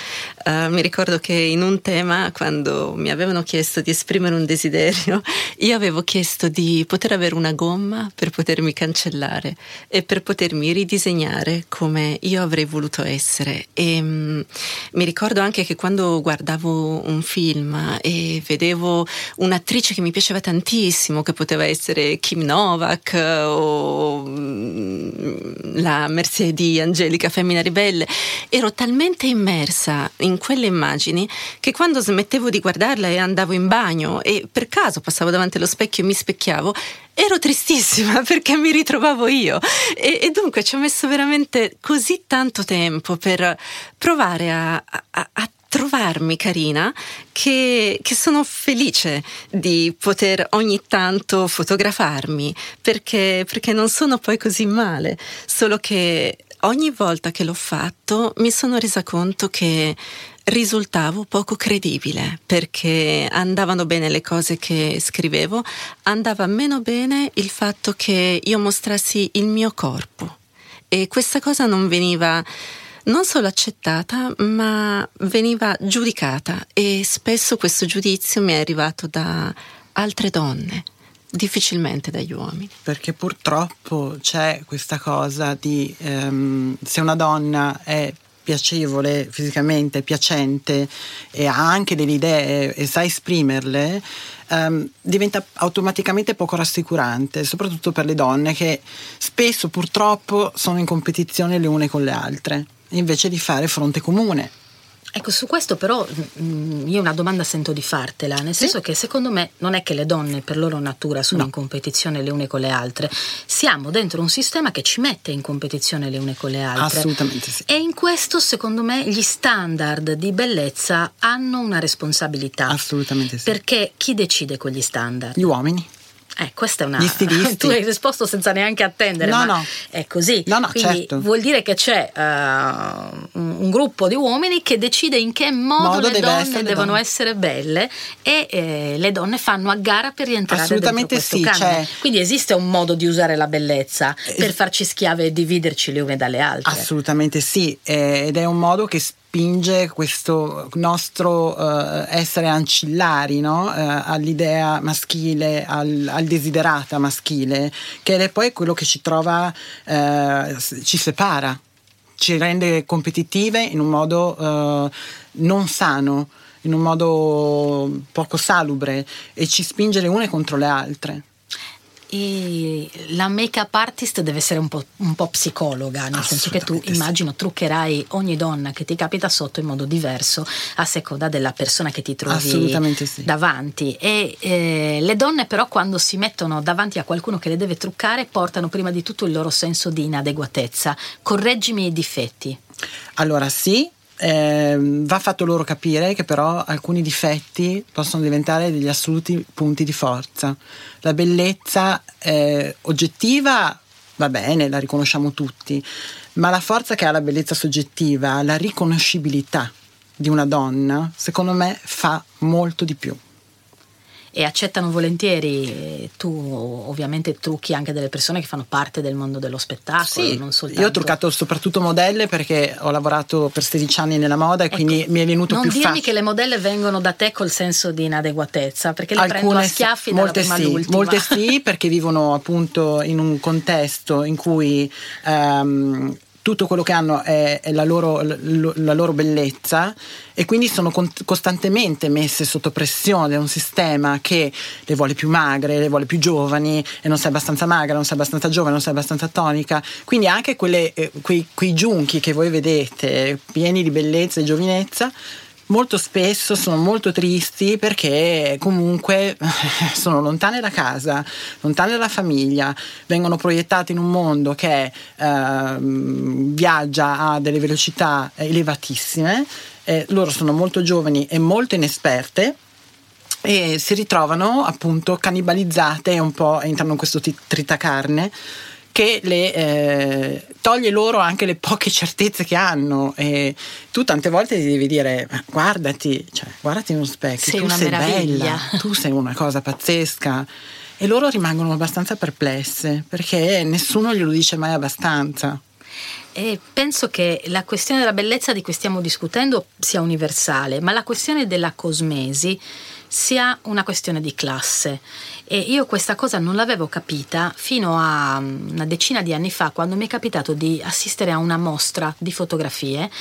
uh, mi ricordo che in un tema, quando mi avevano chiesto di esprimere un desiderio, io avevo chiesto di poter avere una gomma per potermi cancellare e per potermi ridisegnare come io avrei voluto essere. E um, mi ricordo anche che quando guardavo un film e vedevo un'attrice che mi piaceva tantissimo, che poteva essere Kim Novak o mm, la Mercedes di Angelica Femmina Ribelle, ero talmente immersa in quelle immagini che quando smettevo di guardarla e andavo in bagno e per caso passavo davanti allo specchio e mi specchiavo, ero tristissima perché mi ritrovavo io. E, e, dunque ci ho messo veramente così tanto tempo per provare a, a, a trovarmi carina che, che, sono felice di poter ogni tanto fotografarmi perché, perché non sono poi così male, solo che ogni volta che l'ho fatto mi sono resa conto che risultavo poco credibile perché andavano bene le cose che scrivevo, andava meno bene il fatto che io mostrassi il mio corpo. E questa cosa non veniva non solo accettata, ma veniva giudicata e spesso questo giudizio mi è arrivato da altre donne difficilmente dagli uomini. Perché purtroppo c'è questa cosa di um, se una donna è piacevole fisicamente, piacente e ha anche delle idee e sa esprimerle, um, diventa automaticamente poco rassicurante, soprattutto per le donne che spesso purtroppo sono in competizione le une con le altre invece di fare fronte comune Ecco, su questo però mh, mm, io una domanda sento di fartela, nel senso Sì. che secondo me non è che le donne per loro natura sono No. in competizione le une con le altre, siamo dentro un sistema che ci mette in competizione le une con le altre. Assolutamente sì. E in questo, secondo me, gli standard di bellezza hanno una responsabilità. Assolutamente sì. Perché chi decide quegli standard? Gli uomini. Eh, questa è una. Gli stilisti. tu hai risposto senza neanche attendere. No, no. È così. No, no, Quindi certo. vuol dire che c'è eh, un gruppo di uomini che decide in che modo, Modo le donne essere devono donne. essere belle e eh, le donne fanno a gara per rientrare Assolutamente sì, cioè- Quindi esiste un modo di usare la bellezza per farci schiave e dividerci le une dalle altre. Assolutamente sì, eh, ed è un modo che spinge questo nostro eh, essere ancillari no? Eh, all'idea maschile, al, al desiderata maschile, che è poi quello che ci trova, eh, ci separa, ci rende competitive in un modo eh, non sano, in un modo poco salubre e ci spinge le une contro le altre. E la make-up artist deve essere un po', un po' psicologa, nel senso che tu immagino truccherai ogni donna che ti capita sotto in modo diverso a seconda della persona che ti trovi sì. davanti. E eh, le donne però quando si mettono davanti a qualcuno che le deve truccare portano prima di tutto il loro senso di inadeguatezza. Correggimi i difetti. Allora sì, ehm, va fatto loro capire che però alcuni difetti possono diventare degli assoluti punti di forza. La bellezza eh, oggettiva va bene, la riconosciamo tutti, ma la forza che ha la bellezza soggettiva, la riconoscibilità di una donna, secondo me fa molto di più. E accettano volentieri, eh, tu ovviamente trucchi anche delle persone che fanno parte del mondo dello spettacolo, Sì, non soltanto... io ho truccato soprattutto modelle perché ho lavorato per 16 anni nella moda e quindi mi è venuto Ecco, non più dirmi facile. che le modelle vengono da te col senso di inadeguatezza, perché le prendo a sì, schiaffi dalla molte prima sì, molte sì, perché vivono appunto in un contesto in cui ehm, tutto quello che hanno è, è la, loro, la loro bellezza e quindi sono costantemente messe sotto pressione da un sistema che le vuole più magre, le vuole più giovani e non sei abbastanza magra, non sei abbastanza giovane, non sei abbastanza tonica. Quindi anche quelle, eh, quei, quei giunchi che voi vedete pieni di bellezza e giovinezza molto spesso sono molto tristi perché comunque sono lontane da casa, lontane dalla famiglia, vengono proiettate in un mondo che ehm, viaggia a delle velocità elevatissime, eh, loro sono molto giovani e molto inesperte e si ritrovano appunto cannibalizzate un po' entrano in questo ti- tritacarne che le, eh, toglie loro anche le poche certezze che hanno e tu tante volte ti devi dire "Ma guardati, cioè, guardati in uno specchio, Sei tu una sei meraviglia." bella, tu sei una cosa pazzesca e loro rimangono abbastanza perplesse perché nessuno glielo dice mai abbastanza. E penso che la questione della bellezza di cui stiamo discutendo sia universale, ma la questione della cosmesi sia una questione di classe. E io questa cosa non l'avevo capita fino a mm, una decina di anni fa, quando mi è capitato di assistere a una mostra di fotografie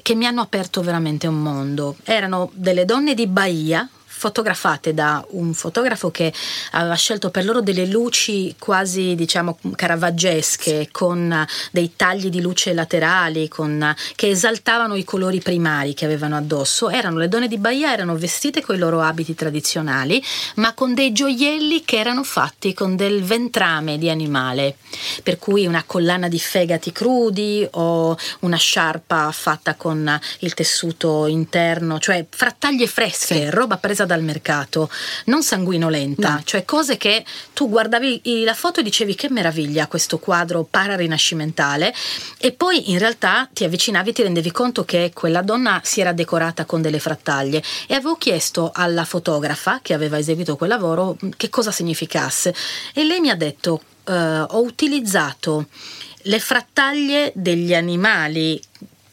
che mi hanno aperto veramente un mondo. Erano delle donne di Bahia fotografate da un fotografo che aveva scelto per loro delle luci quasi diciamo caravaggesche con eh, dei tagli di luce laterali con, eh, che esaltavano i colori primari che avevano addosso erano le donne di Bahia erano vestite con i loro abiti tradizionali ma con dei gioielli che erano fatti con del ventrame di animale per cui una collana di fegati crudi o una sciarpa fatta con il tessuto interno cioè frattaglie fresche Sì. roba presa dal mercato, non sanguinolenta, No. cioè cose che tu guardavi la foto e dicevi che meraviglia questo quadro pararinascimentale. E poi in realtà ti avvicinavi e ti rendevi conto che quella donna si era decorata con delle frattaglie. E avevo chiesto alla fotografa che aveva eseguito quel lavoro mh, che cosa significasse. E lei mi ha detto eh, ho utilizzato le frattaglie degli animali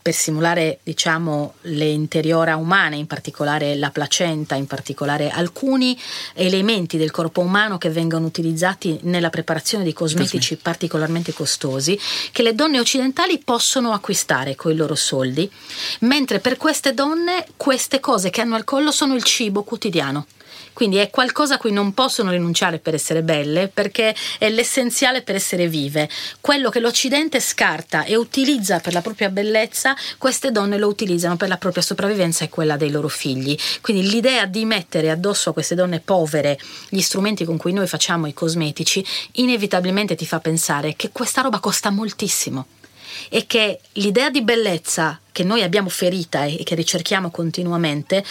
per simulare diciamo le interiora umane, in particolare la placenta, in particolare alcuni elementi del corpo umano che vengono utilizzati nella preparazione di cosmetici particolarmente costosi che le donne occidentali possono acquistare con i loro soldi, mentre per queste donne queste cose che hanno al collo sono il cibo quotidiano. Quindi è qualcosa a cui non possono rinunciare per essere belle, perché è l'essenziale per essere vive. Quello che l'Occidente scarta e utilizza per la propria bellezza, queste donne lo utilizzano per la propria sopravvivenza e quella dei loro figli. Quindi l'idea di mettere addosso a queste donne povere gli strumenti con cui noi facciamo i cosmetici, inevitabilmente ti fa pensare che questa roba costa moltissimo e che l'idea di bellezza che noi abbiamo ferita e che ricerchiamo continuamente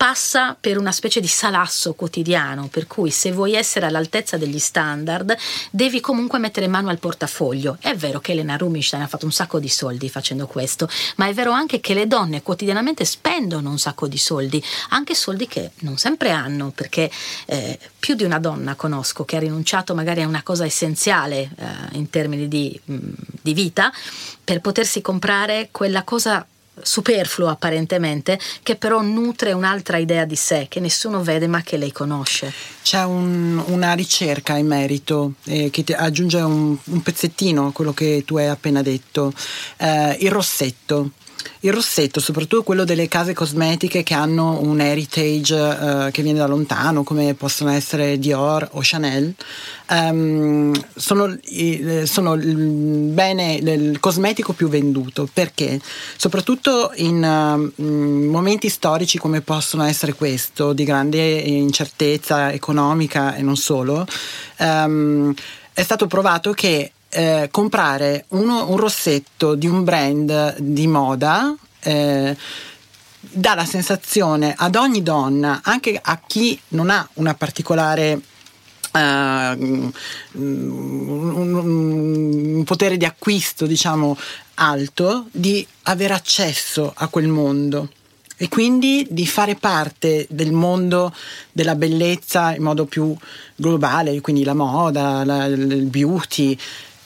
passa per una specie di salasso quotidiano, per cui se vuoi essere all'altezza degli standard devi comunque mettere mano al portafoglio. È vero che Elena Rubinstein ha fatto un sacco di soldi facendo questo, ma è vero anche che le donne quotidianamente spendono un sacco di soldi, anche soldi che non sempre hanno, perché eh, più di una donna conosco che ha rinunciato magari a una cosa essenziale eh, in termini di, mh, mm, di vita per potersi comprare quella cosa superfluo apparentemente, che però nutre un'altra idea di sé che nessuno vede ma che lei conosce. C'è un, una ricerca in merito eh, che aggiunge un, un, pezzettino a quello che tu hai appena detto, eh, il rossetto. Il rossetto, soprattutto quello delle case cosmetiche che hanno un heritage uh, che viene da lontano, come possono essere Dior o Chanel, um, sono, sono, il bene, il cosmetico più venduto. Perché? Soprattutto in uh, momenti storici come possono essere questo, di grande incertezza economica e non solo, um, è stato provato che eh, comprare uno, un rossetto di un brand di moda eh, dà la sensazione ad ogni donna, anche a chi non ha una particolare Uh, un, un, potere di acquisto diciamo alto di avere accesso a quel mondo. E quindi di fare parte del mondo della bellezza in modo più globale, quindi la moda, la, il beauty,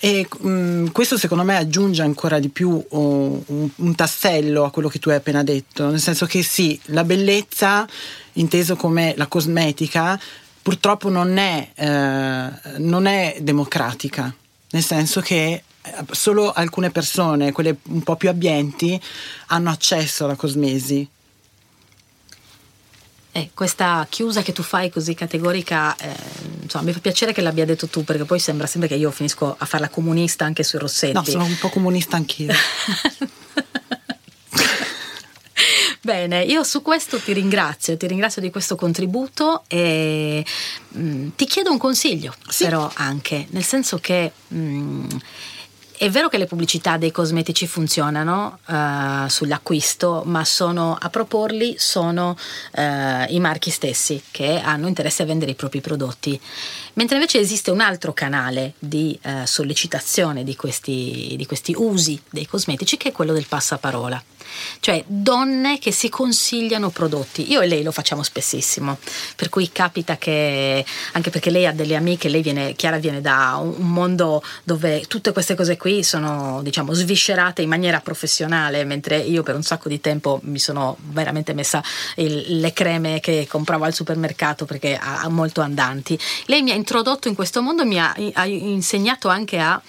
e mh, mm, questo secondo me aggiunge ancora di più oh, un, un, tassello a quello che tu hai appena detto, nel senso che sì, la bellezza, inteso come la cosmetica, purtroppo non è, eh, non è democratica, nel senso che eh, solo alcune persone, quelle un po' più abbienti, hanno accesso alla cosmesi eh, questa chiusa che tu fai così categorica, eh, insomma, mi fa piacere che l'abbia detto tu, perché poi sembra sempre che io finisco a farla comunista anche sui rossetti. No, sono un po' comunista anch'io. Bene, io su questo ti ringrazio, ti ringrazio di questo contributo e mh, mm, ti chiedo un consiglio, sì. però anche, nel senso che mh, mm, è vero che le pubblicità dei cosmetici funzionano uh, sull'acquisto, ma sono, a proporli sono uh, i marchi stessi che hanno interesse a vendere i propri prodotti. Mentre invece esiste un altro canale di uh, sollecitazione di questi, di questi usi dei cosmetici che è quello del passaparola cioè donne che si consigliano prodotti. Io e lei lo facciamo spessissimo, per cui capita che, anche perché lei ha delle amiche, lei viene, Chiara viene da un mondo dove tutte queste cose qui sono, diciamo, sviscerate in maniera professionale, mentre io per un sacco di tempo mi sono veramente messa il, le creme che compravo al supermercato perché ha, ha molto andanti. Lei mi ha introdotto in questo mondo, mi ha, ha insegnato anche a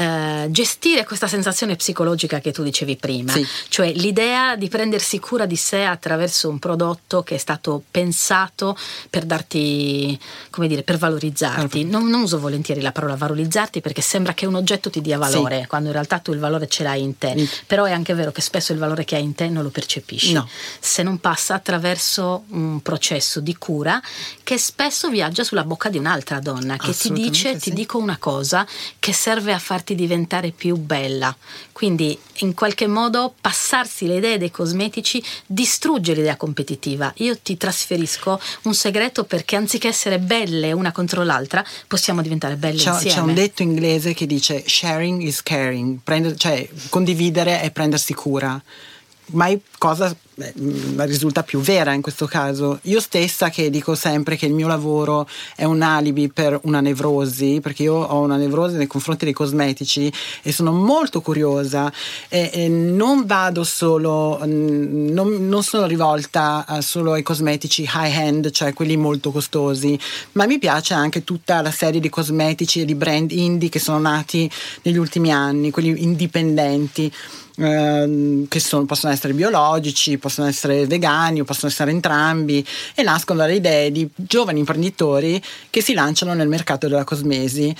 eh, gestire questa sensazione psicologica che tu dicevi prima, sì. cioè l'idea di prendersi cura di sé attraverso un prodotto che è stato pensato per darti, come dire, per valorizzarti. Non, non uso volentieri la parola valorizzarti perché sembra che un oggetto ti dia valore, sì. quando in realtà tu il valore ce l'hai in te, mm. però è anche vero che spesso il valore che hai in te non lo percepisci, no. se non passa attraverso un processo di cura che spesso viaggia sulla bocca di un'altra donna che ti dice, sì. ti dico una cosa che serve a farti farti diventare più bella. Quindi in qualche modo passarsi le idee dei cosmetici distrugge l'idea competitiva. Io ti trasferisco un segreto perché anziché essere belle una contro l'altra, possiamo diventare belle c'è, insieme. C'è un detto inglese che dice sharing is caring, prender, cioè condividere è prendersi cura mai cosa beh, risulta più vera in questo caso. Io stessa che dico sempre che il mio lavoro è un alibi per una nevrosi, perché io ho una nevrosi nei confronti dei cosmetici e sono molto curiosa e, e non vado solo, mm, non, non sono rivolta solo ai cosmetici high end, cioè quelli molto costosi, ma mi piace anche tutta la serie di cosmetici e di brand indie che sono nati negli ultimi anni, quelli indipendenti. Ehm, che sono, possono essere biologici, possono essere vegani o possono essere entrambi e nascono dalle idee di giovani imprenditori che si lanciano nel mercato della cosmesi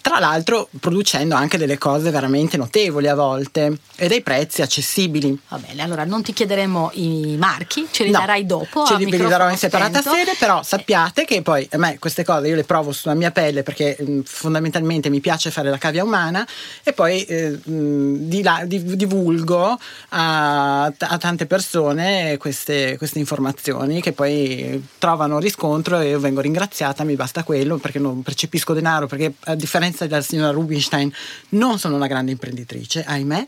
tra l'altro producendo anche delle cose veramente notevoli a volte e dei prezzi accessibili. Va bene, allora non ti chiederemo i marchi, ce li no, darai dopo. Ce li darò in separata spento. sede, però sappiate che poi a me queste cose io le provo sulla mia pelle perché mh, fondamentalmente mi piace fare la cavia umana e poi eh, mh, di là, di, divulgo a, a, tante persone queste, queste informazioni che poi trovano riscontro e io vengo ringraziata, mi basta quello perché non percepisco denaro perché eh, differenza della signora Rubinstein, non sono una grande imprenditrice, ahimè.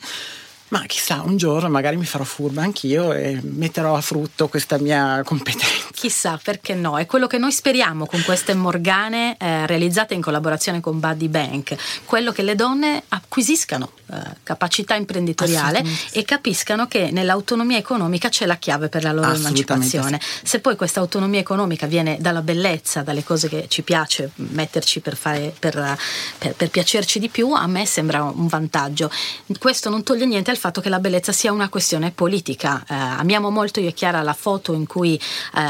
Ma chissà, un giorno magari mi farò furba anch'io e metterò a frutto questa mia competenza. Chissà, perché no? È quello che noi speriamo con queste morgane eh, realizzate in collaborazione con Buddy Bank, quello che le donne acquisiscano capacità imprenditoriale e capiscano che nell'autonomia economica c'è la chiave per la loro emancipazione. Se poi questa autonomia economica viene dalla bellezza, dalle cose che ci piace metterci per, fare, per, per, per piacerci di più, a me sembra un vantaggio. Questo non toglie niente al fatto che la bellezza sia una questione politica. Eh, amiamo molto io e Chiara la foto in cui eh,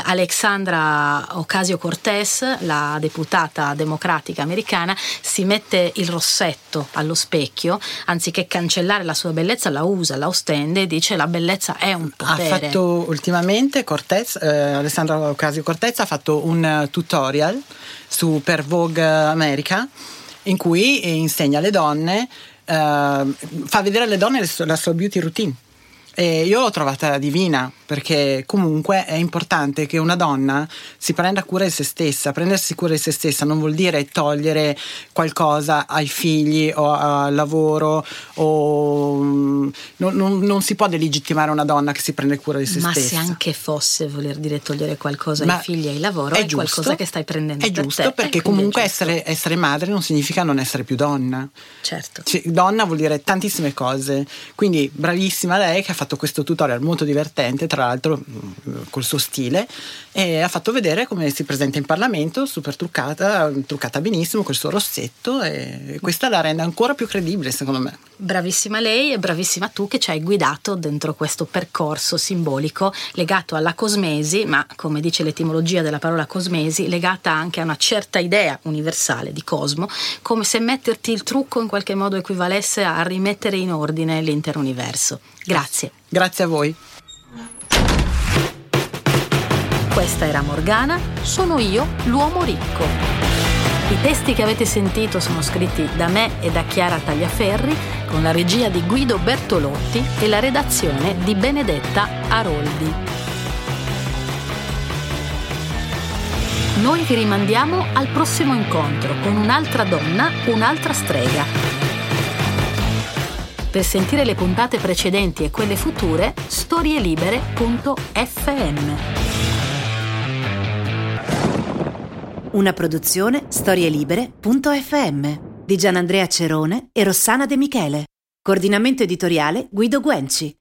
Alexandra Ocasio-Cortez, la deputata democratica americana, si mette il rossetto allo specchio, anziché cancellare la sua bellezza la usa, la ostende e dice la bellezza è un potere. Ha fatto ultimamente Cortez, eh, Alessandra Ocasio-Cortez ha fatto un tutorial su per Vogue America in cui insegna alle donne uh, fa vedere alle donne la sua beauty routine. E io l'ho trovata divina perché comunque è importante che una donna si prenda cura di se stessa. Prendersi cura di se stessa non vuol dire togliere qualcosa ai figli o al lavoro o mm, non, non, non si può delegittimare una donna che si prende cura di se Ma stessa. Ma se anche fosse voler dire togliere qualcosa Ma ai figli e al lavoro, è, è giusto, qualcosa che stai prendendo È giusto te, perché comunque essere, essere, madre non significa non essere più donna. Certo. Cioè, donna vuol dire tantissime cose. Quindi bravissima lei che ha fatto questo tutorial molto divertente. Tra tra l'altro mm, col suo stile, e ha fatto vedere come si presenta in Parlamento, super truccata, truccata benissimo, col suo rossetto e questa la rende ancora più credibile secondo me. Bravissima lei e bravissima tu che ci hai guidato dentro questo percorso simbolico legato alla cosmesi, ma come dice l'etimologia della parola cosmesi, legata anche a una certa idea universale di cosmo, come se metterti il trucco in qualche modo equivalesse a rimettere in ordine l'intero universo. Grazie. Grazie a voi. Questa era Morgana, sono io, l'uomo ricco. I testi che avete sentito sono scritti da me e da Chiara Tagliaferri, con la regia di Guido Bertolotti e la redazione di Benedetta Aroldi. Noi vi rimandiamo al prossimo incontro con un'altra donna, un'altra strega. Per sentire le puntate precedenti e quelle future, storielibere.fm. Una produzione storielibere.fm di Gianandrea Cerone e Rossana De Michele. Coordinamento editoriale Guido Guenci.